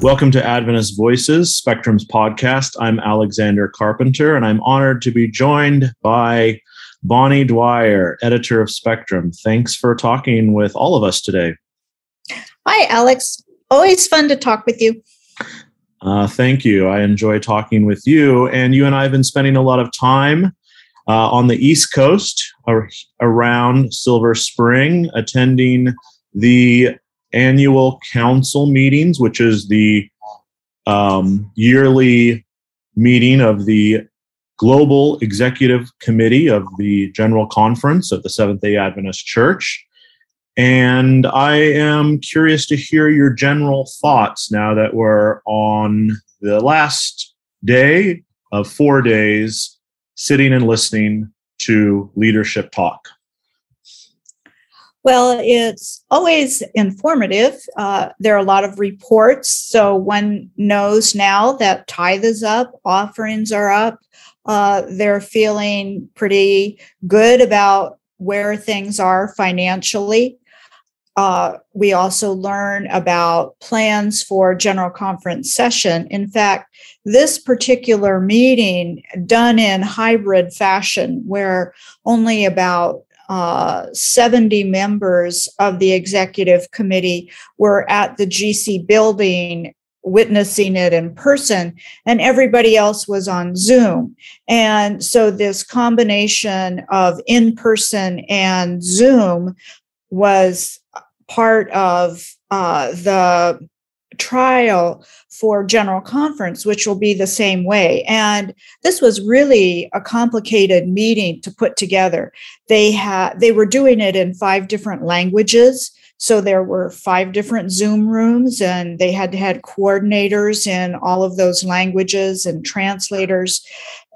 Welcome to Adventist Voices, Spectrum's podcast. I'm Alexander Carpenter, and I'm honored to be joined by Bonnie Dwyer, editor of Spectrum. Thanks for talking with all of us today. Hi, Alex. Always fun to talk with you. Uh, thank you. I enjoy talking with you. And you and I have been spending a lot of time uh, on the East Coast ar- around Silver Spring, attending the annual council meetings, which is the um, yearly meeting of the Global Executive Committee of the General Conference of the Seventh day Adventist Church. And I am curious to hear your general thoughts now that we're on the last day of four days sitting and listening to leadership talk. Well, it's always informative. Uh, there are a lot of reports. So one knows now that tithe is up, offerings are up. Uh, they're feeling pretty good about where things are financially. Uh, we also learn about plans for general conference session. In fact, this particular meeting done in hybrid fashion, where only about uh, 70 members of the executive committee were at the GC building witnessing it in person, and everybody else was on Zoom. And so, this combination of in person and Zoom was part of uh, the trial for general conference which will be the same way. And this was really a complicated meeting to put together. They had they were doing it in five different languages. So there were five different zoom rooms and they had had coordinators in all of those languages and translators.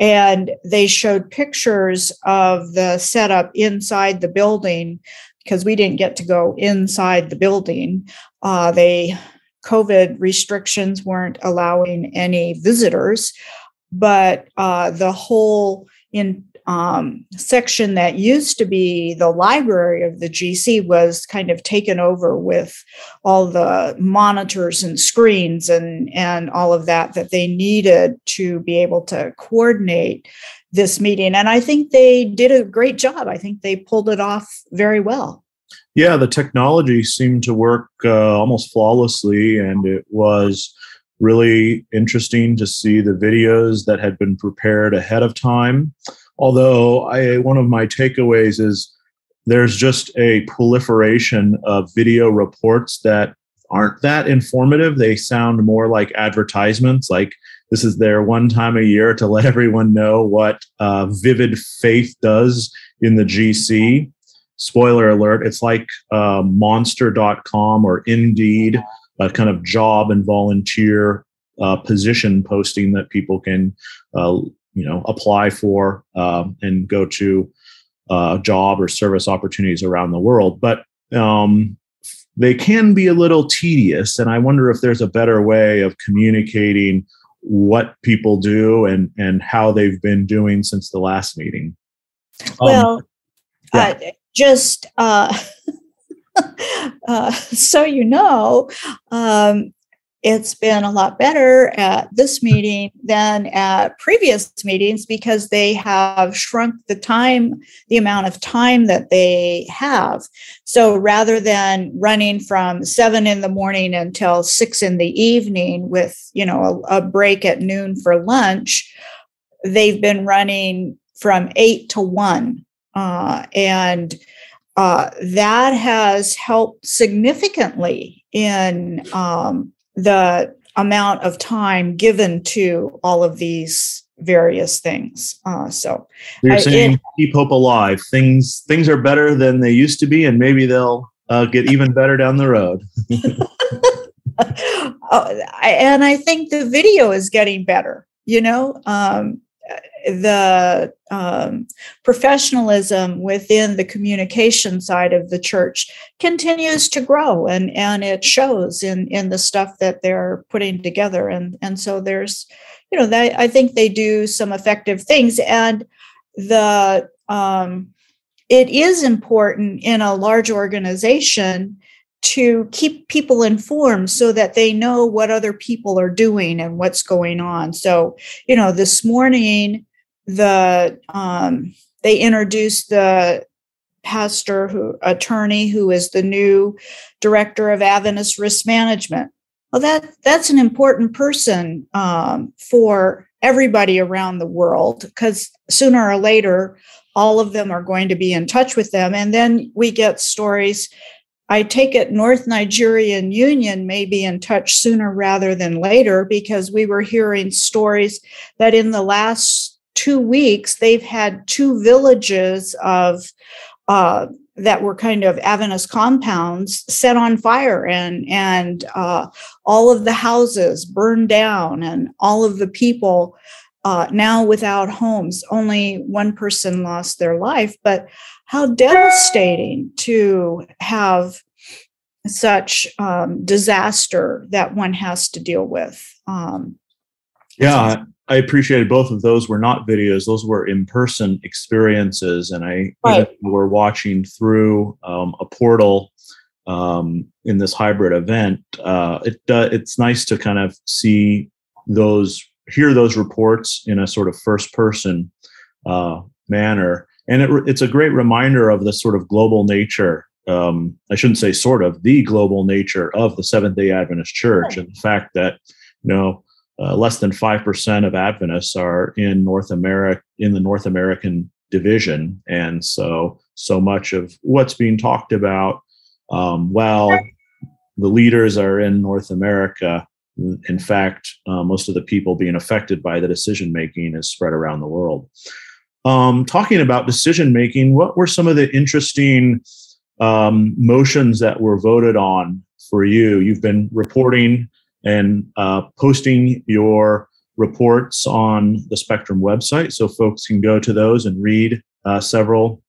And they showed pictures of the setup inside the building because we didn't get to go inside the building. Uh, they COVID restrictions weren't allowing any visitors, but uh, the whole in um, section that used to be the library of the GC was kind of taken over with all the monitors and screens and and all of that that they needed to be able to coordinate this meeting. And I think they did a great job. I think they pulled it off very well. Yeah, the technology seemed to work uh, almost flawlessly, and it was really interesting to see the videos that had been prepared ahead of time. Although I, one of my takeaways is there's just a proliferation of video reports that aren't that informative. They sound more like advertisements, like this is their one time a year to let everyone know what uh, VividFaith does in the GC spoiler alert, it's like uh, monster.com or Indeed, a kind of job and volunteer uh, position posting that people can, uh, you know, apply for um, and go to uh, job or service opportunities around the world. But um, they can be a little tedious, and I wonder if there's a better way of communicating what people do and and how they've been doing since the last meeting. Um, well, yeah. uh, just uh, uh, so you know, um, it's been a lot better at this meeting than at previous meetings because they have shrunk the time, the amount of time that they have. So rather than running from seven in the morning until six in the evening with, you know, a, a break at noon for lunch, they've been running from eight to one uh, and uh, that has helped significantly in um, the amount of time given to all of these various things. Uh, so you're saying it, keep hope alive. Things things are better than they used to be, and maybe they'll uh, get even better down the road. uh, and I think the video is getting better. You know, um, the um, professionalism within the communication side of the church continues to grow and and it shows in in the stuff that they're putting together and and so there's you know that i think they do some effective things and the um, it is important in a large organization to keep people informed so that they know what other people are doing and what's going on. So, you know, this morning the um, they introduced the pastor who attorney who is the new director of Adventist risk management. Well, that that's an important person um, for everybody around the world because sooner or later all of them are going to be in touch with them. And then we get stories. I take it North Nigerian Union may be in touch sooner rather than later because we were hearing stories that in the last two weeks they've had two villages of uh, that were kind of Adventist compounds set on fire and and uh, all of the houses burned down and all of the people uh, now without homes. Only one person lost their life, but how devastating to have such um, disaster that one has to deal with. Um, yeah, I appreciated both of those were not videos; those were in-person experiences, and I right. were watching through um, a portal um, in this hybrid event. Uh, it uh, it's nice to kind of see those hear those reports in a sort of first person uh, manner. And it, it's a great reminder of the sort of global nature. Um, I shouldn't say sort of the global nature of the Seventh Day Adventist Church, and the fact that you know uh, less than five percent of Adventists are in North America in the North American division, and so so much of what's being talked about, um, well, the leaders are in North America in fact, uh, most of the people being affected by the decision making is spread around the world. Um, talking about decision making, what were some of the interesting um, motions that were voted on for you? You've been reporting and uh, posting your reports on the Spectrum website, so folks can go to those and read uh, several,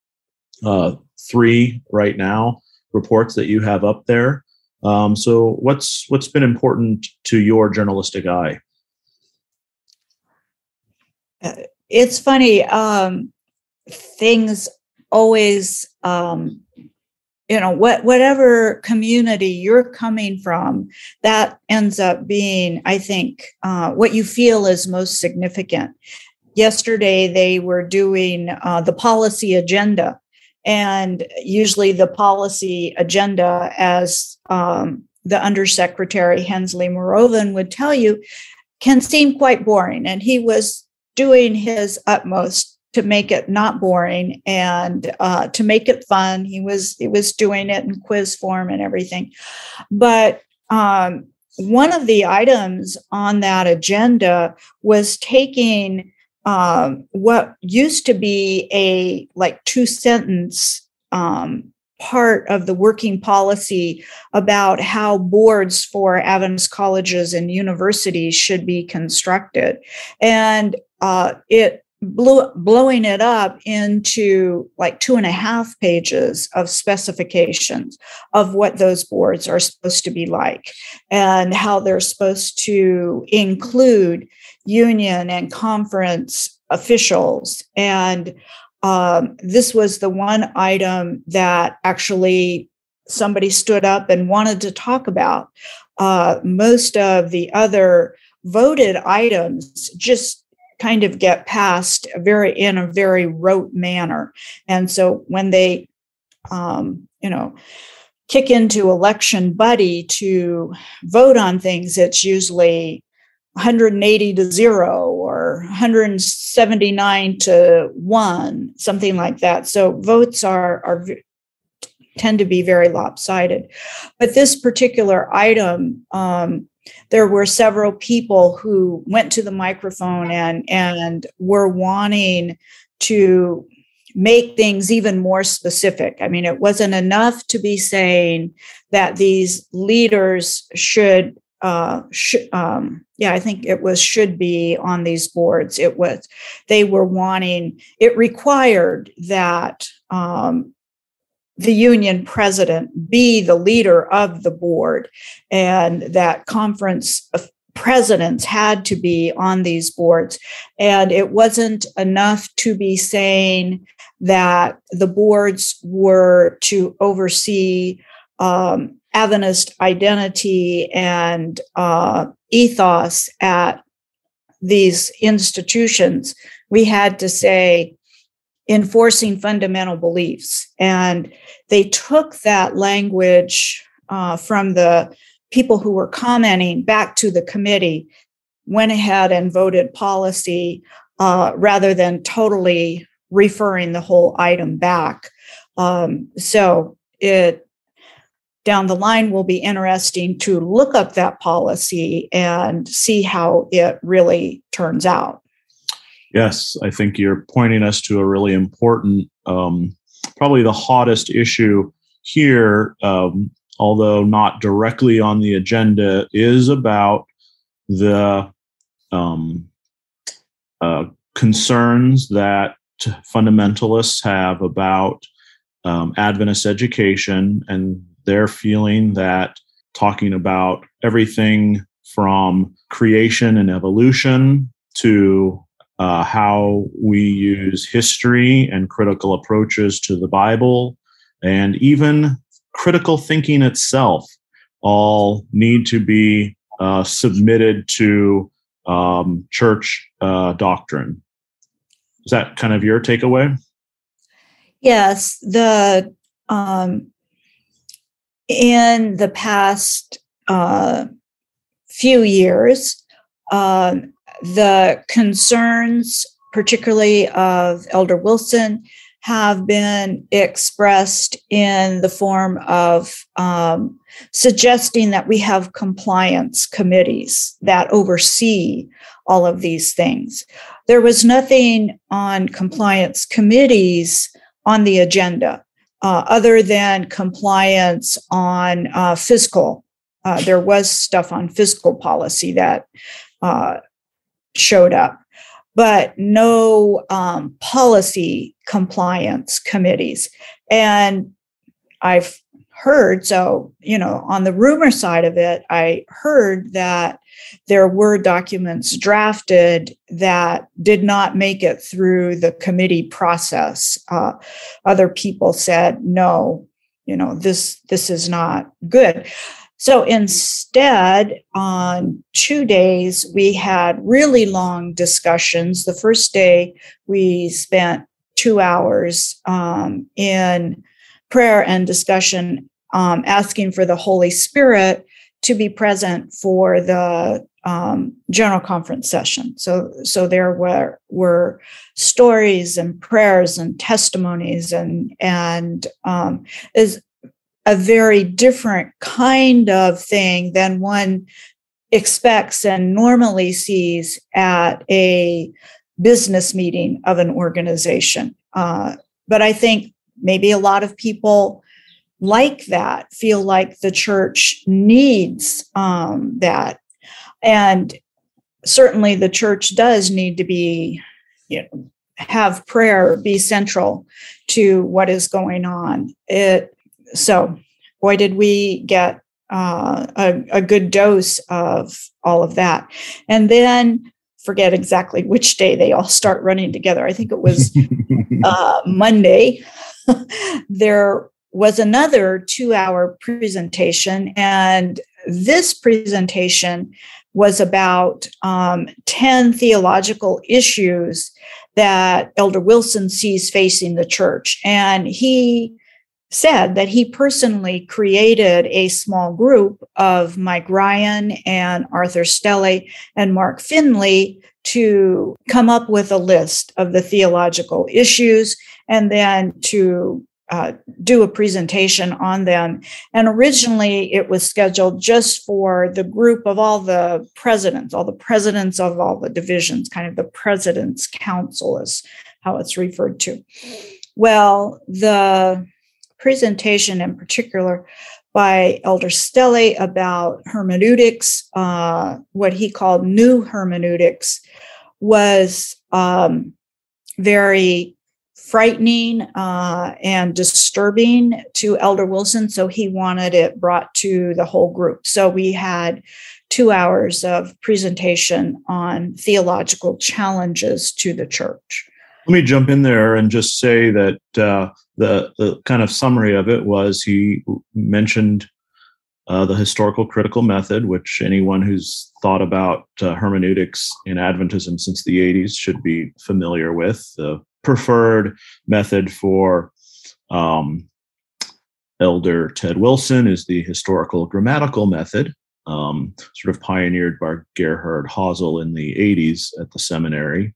uh, three right now reports that you have up there. Um, so, what's what's been important to your journalistic eye? Uh, it's funny. Um, things always, um, you know, what whatever community you're coming from, that ends up being, I think, uh, what you feel is most significant. Yesterday, they were doing uh, the policy agenda and usually the policy agenda, as um, the Undersecretary Hensley Moorooven would tell you, can seem quite boring. And he was doing his utmost to make it not boring and uh, to make it fun. He was he was doing it in quiz form and everything. But um, one of the items on that agenda was taking um, what used to be a like two sentence um, part of the working policy about how boards for Adventist colleges and universities should be constructed. And uh, it blew, blowing it up into like two and a half pages of specifications of what those boards are supposed to be like and how they're supposed to include union and conference officials. And um, this was the one item that actually somebody stood up and wanted to talk about. Uh, most of the other voted items just kind of get passed very in a very rote manner. And so when they, um, you know, kick into ElectionBuddy to vote on things, it's usually 180 to zero or 179 to one, something like that. So votes are are tend to be very lopsided. But this particular item, um, there were several people who went to the microphone and and were wanting to make things even more specific. I mean, it wasn't enough to be saying that these leaders should uh, sh- um, yeah, I think it was should be on these boards. It was they were wanting it required that um, the union president be the leader of the board, and that conference presidents had to be on these boards, and it wasn't enough to be saying that the boards were to oversee um, Adventist identity and uh, ethos at these institutions, we had to say enforcing fundamental beliefs. And they took that language uh, from the people who were commenting back to the committee, went ahead and voted policy uh, rather than totally referring the whole item back. Um, so it down the line will be interesting to look up that policy and see how it really turns out. Yes, I think you're pointing us to a really important, um, probably the hottest issue here, um, although not directly on the agenda, is about the um, uh, concerns that fundamentalists have about um, Adventist education and they're feeling that talking about everything from creation and evolution to uh, how we use history and critical approaches to the Bible, and even critical thinking itself, all need to be uh, submitted to um, church uh, doctrine. Is that kind of your takeaway? Yes, the um, in the past uh, few years, uh, the concerns, particularly of Elder Wilson, have been expressed in the form of um, suggesting that we have compliance committees that oversee all of these things. There was nothing on compliance committees on the agenda uh, other than compliance on uh, fiscal. Uh, there was stuff on fiscal policy that uh, showed up, but no um, policy compliance committees. And I've heard, so, you know, on the rumor side of it, I heard that there were documents drafted that did not make it through the committee process. Uh, other people said, no, you know, this, this is not good. So instead, on two days, we had really long discussions. The first day, we spent two hours um, in prayer and discussion, um, asking for the Holy Spirit to be present for the um, general conference session. So, so there were were stories and prayers and testimonies and and um, is a very different kind of thing than one expects and normally sees at a business meeting of an organization. Uh, but I think maybe a lot of people like that, feel like the church needs um, that. And certainly the church does need to be, you know, have prayer be central to what is going on. It so boy did we get uh, a, a good dose of all of that. And then forget exactly which day they all start running together. I think it was uh, Monday. there was another two hour presentation. And this presentation was about um, 10 theological issues that Elder Wilson sees facing the church. And he said that he personally created a small group of Mike Ryan and Artur Stele and Mark Finley to come up with a list of the theological issues and then to uh, do a presentation on them. And originally it was scheduled just for the group of all the presidents, all the presidents of all the divisions, kind of the president's council is how it's referred to. Well, the presentation in particular by Elder Stele about hermeneutics, uh, what he called new hermeneutics, was um, very frightening uh, and disturbing to Elder Wilson. So he wanted it brought to the whole group. So we had two hours of presentation on theological challenges to the church. Let me jump in there and just say that uh, the the kind of summary of it was he mentioned uh, the historical critical method, which anyone who's thought about uh, hermeneutics in Adventism since the 80s should be familiar with. The preferred method for um, Elder Ted Wilson is the historical grammatical method, um, sort of pioneered by Gerhard Hasel in the 80s at the seminary.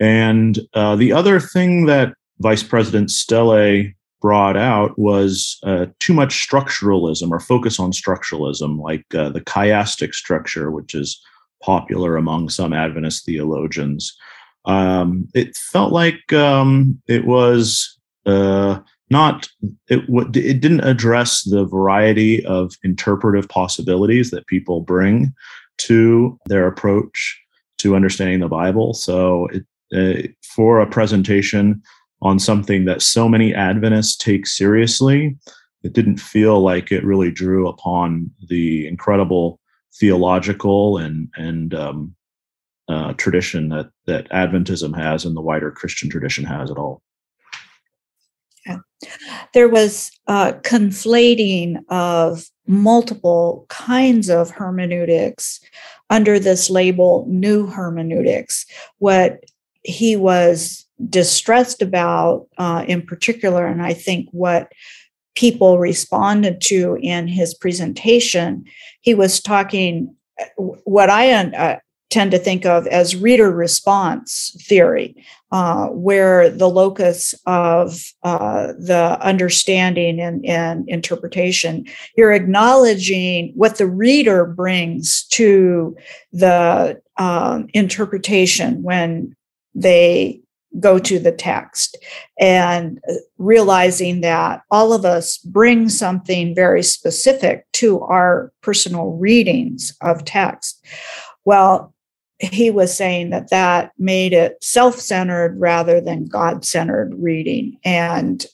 And uh, the other thing that Vice President Stele brought out was uh, too much structuralism or focus on structuralism, like uh, the chiastic structure, which is popular among some Adventist theologians. Um, it felt like um, it was uh, not it, it didn't address the variety of interpretive possibilities that people bring to their approach to understanding the Bible. So, it, uh, for a presentation on something that so many Adventists take seriously, it didn't feel like it really drew upon the incredible theological and and um, uh, tradition that that Adventism has and the wider Christian tradition has at all. Yeah. There was uh, conflating of multiple kinds of hermeneutics under this label, new hermeneutics. What he was distressed about uh, in particular, and I think what people responded to in his presentation, he was talking what I uh, tend to think of as reader response theory, uh, where the locus of uh, the understanding and, and, interpretation, you're acknowledging what the reader brings to the um, interpretation when they go to the text and realizing that all of us bring something very specific to our personal readings of text. Well, he was saying that that made it self-centered rather than god-centered reading and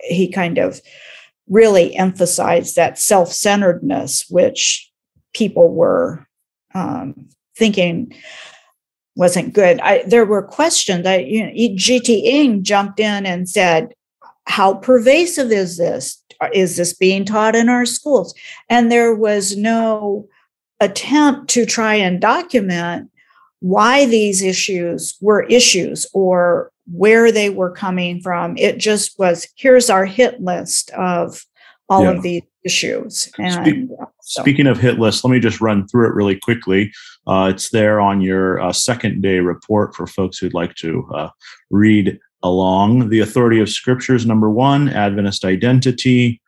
he kind of really emphasized that self-centeredness which people were um, thinking wasn't good. I, there were questions. That you know, G.T. Ng jumped in and said how pervasive is this? Is this being taught in our schools? And there was no attempt to try and document why these issues were issues or where they were coming from. It just was here's our hit list of all yeah. of these issues. And so. speaking of hit list, let me just run through it really quickly. Uh, it's there on your uh, second day report for folks who'd like to uh, read along. The authority of scriptures, number one, Adventist identity,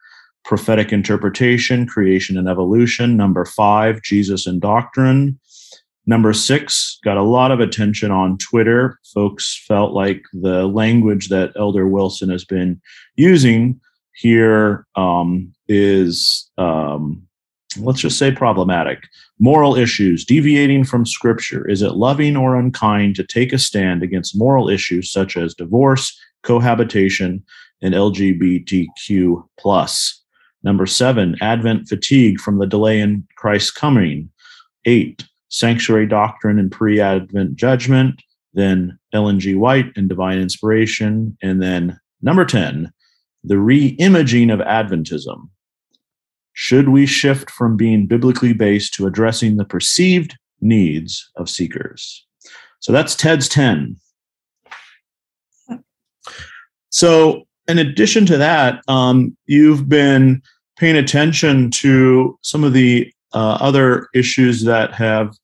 prophetic interpretation, creation and evolution. Number five, Jesus and doctrine. Number six got a lot of attention on Twitter. Folks felt like the language that Elder Wilson has been using here um, is, um, let's just say, problematic. Moral issues, deviating from scripture. Is it loving or unkind to take a stand against moral issues such as divorce, cohabitation, and LGBTQ? plus? Number seven, Advent fatigue from the delay in Christ's coming. Eight, Sanctuary Doctrine and Pre Advent Judgment, then Ellen G. White and Divine Inspiration, and then number 10, The Reimaging of Adventism. Should we shift from being biblically based to addressing the perceived needs of seekers? So that's TED's 10. So, in addition to that, um, you've been paying attention to some of the uh, other issues that have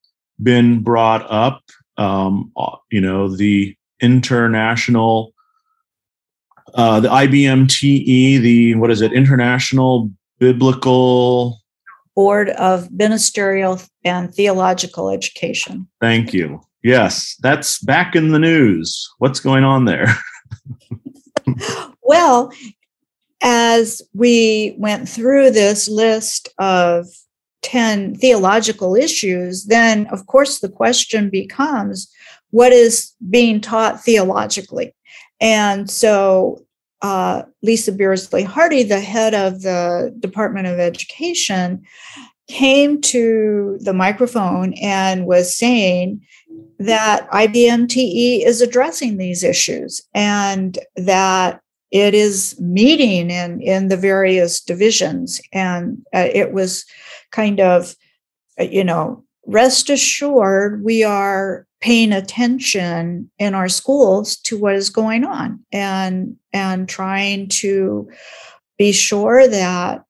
been brought up. Um, uh, you know, the international, uh, the IBMTE, the what is it, International Biblical Board of Ministerial and Theological Education. Thank you. Yes, that's back in the news. What's going on there? well, as we went through this list of 10 theological issues, then of course the question becomes what is being taught theologically? And so uh, Lisa Beardsley-Hardy, the head of the Department of Education, came to the microphone and was saying that IBMTE is addressing these issues and that it is meeting in, in the various divisions. And uh, it was kind of, uh, you know, rest assured we are paying attention in our schools to what is going on and and trying to be sure that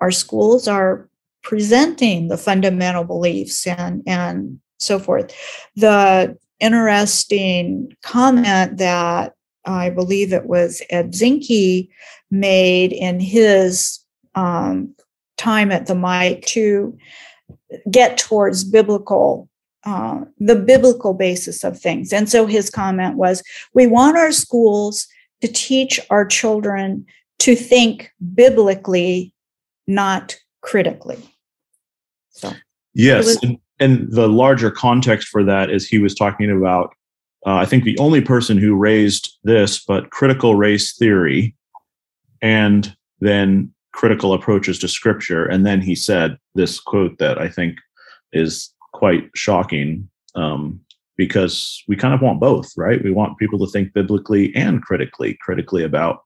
our schools are presenting the fundamental beliefs and and so forth. The interesting comment that i believe it was ed zinke made in his um, time at the mic to get towards biblical uh, the biblical basis of things. And so his comment was we want our schools to teach our children to think biblically, not critically. So, yes. Was- and, and, the larger context for that is he was talking about, uh, I think, the only person who raised this, but critical race theory and then critical approaches to scripture. And then he said this quote that I think is quite shocking um, because we kind of want both, right? We want people to think biblically and critically, critically about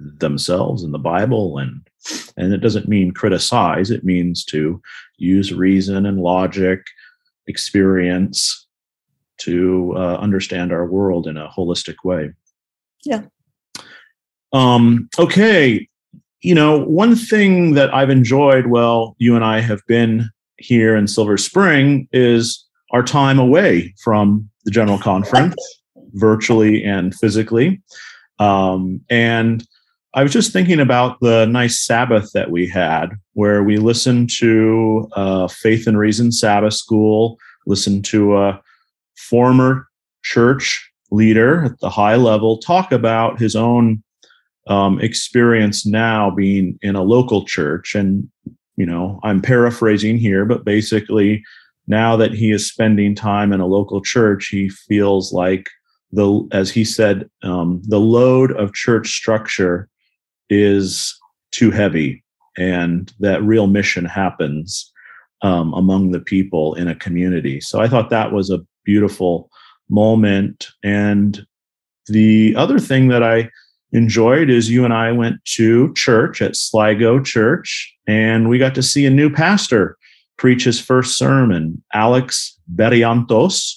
themselves and the Bible, and and it doesn't mean criticize. It means to use reason and logic, experience to uh, understand our world in a holistic way. Yeah. Um, okay. You know, one thing that I've enjoyed, well, you and I have been here in Silver Spring is our time away from the General Conference, virtually and physically. Um, and I was just thinking about the nice Sabbath that we had, where we listened to uh, Faith and Reason Sabbath School, listened to a former church leader at the high level talk about his own um, experience now being in a local church and you know, I'm paraphrasing here, but basically, now that he is spending time in a local church, he feels like the, as he said, um, the load of church structure is too heavy, and that real mission happens um, among the people in a community. So I thought that was a beautiful moment. And the other thing that I enjoyed is you and I went to church at Sligo Church, and we got to see a new pastor preach his first sermon, Alex Beriantos,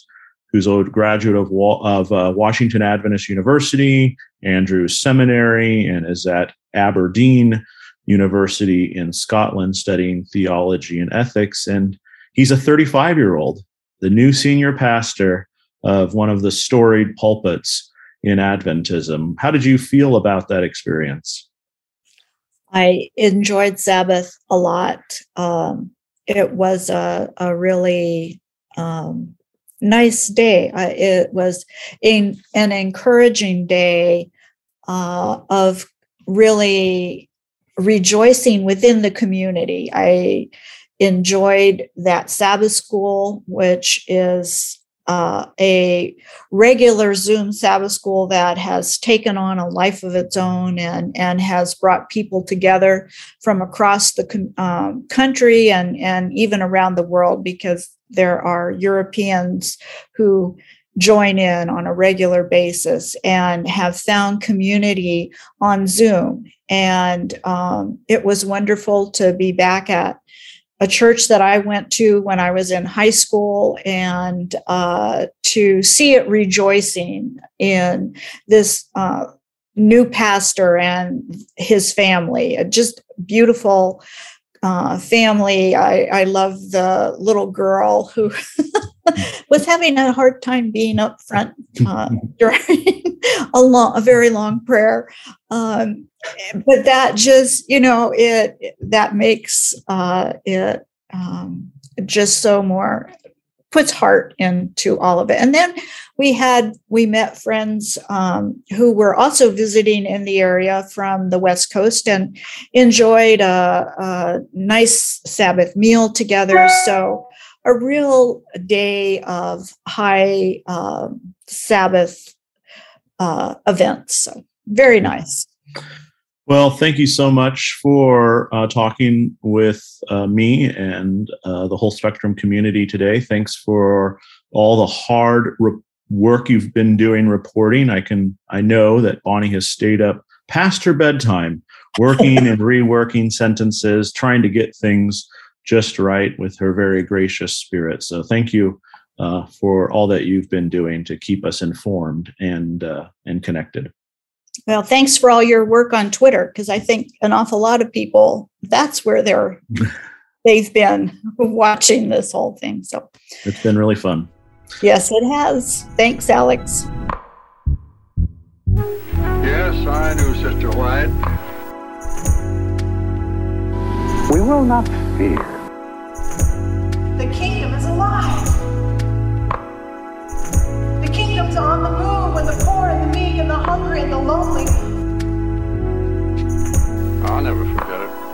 who's a graduate of, of uh, Washington Adventist University, Andrews Seminary, and is at Aberdeen University in Scotland studying theology and ethics. And he's a 35 year old, the new senior pastor of one of the storied pulpits in Adventism. How did you feel about that experience? I enjoyed Sabbath a lot. Um, it was a, a really um, nice day. It was in, an encouraging day uh, of really rejoicing within the community. I enjoyed that Sabbath school, which is uh, a regular Zoom Sabbath school that has taken on a life of its own and, and has brought people together from across the um, country and, and even around the world because there are Europeans who join in on a regular basis and have found community on Zoom. And um, it was wonderful to be back at a church that I went to when I was in high school and uh, to see it rejoicing in this uh, new pastor and his family. Just beautiful uh, family. I, I love the little girl who was having a hard time being up front uh, during a long, a very long prayer. Um, but that just, you know, it that makes uh, it um, just so more puts heart into all of it. And then we had we met friends um, who were also visiting in the area from the West Coast and enjoyed a, a nice Sabbath meal together. So a real day of high uh, Sabbath uh, events. So very nice. Well, thank you so much for uh, talking with uh, me and uh, the whole Spectrum community today. Thanks for all the hard re- work you've been doing reporting. I can I know that Bonnie has stayed up past her bedtime, working and reworking sentences, trying to get things just right with her very gracious spirit. So thank you uh, for all that you've been doing to keep us informed and uh, and connected. Well, thanks for all your work on Twitter because I think an awful lot of people that's where they're they've been watching this whole thing. So it's been really fun. Yes, it has. Thanks, Alex. Yes, I do, Sister White. We will not fear. The kingdom is alive. The kingdom's on the move and the hungry and the lonely. I'll never forget it.